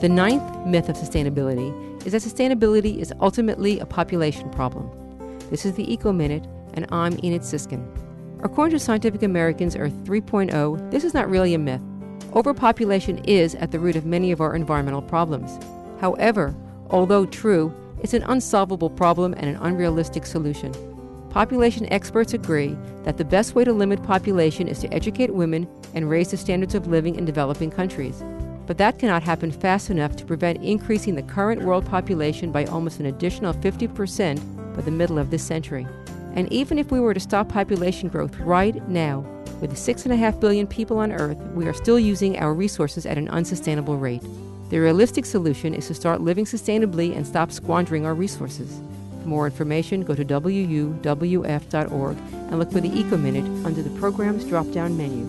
The ninth myth of sustainability is that sustainability is ultimately a population problem. This is the Eco Minute, and I'm Enid Siskin. According to Scientific American's Earth 3.0, this is not really a myth. Overpopulation is at the root of many of our environmental problems. However, although true, it's an unsolvable problem and an unrealistic solution. Population experts agree that the best way to limit population is to educate women and raise the standards of living in developing countries. But that cannot happen fast enough to prevent increasing the current world population by almost an additional 50% by the middle of this century. And even if we were to stop population growth right now, with 6.5 billion people on Earth, we are still using our resources at an unsustainable rate. The realistic solution is to start living sustainably and stop squandering our resources. For more information, go to wuwf.org and look for the Eco Minute under the program's drop down menu.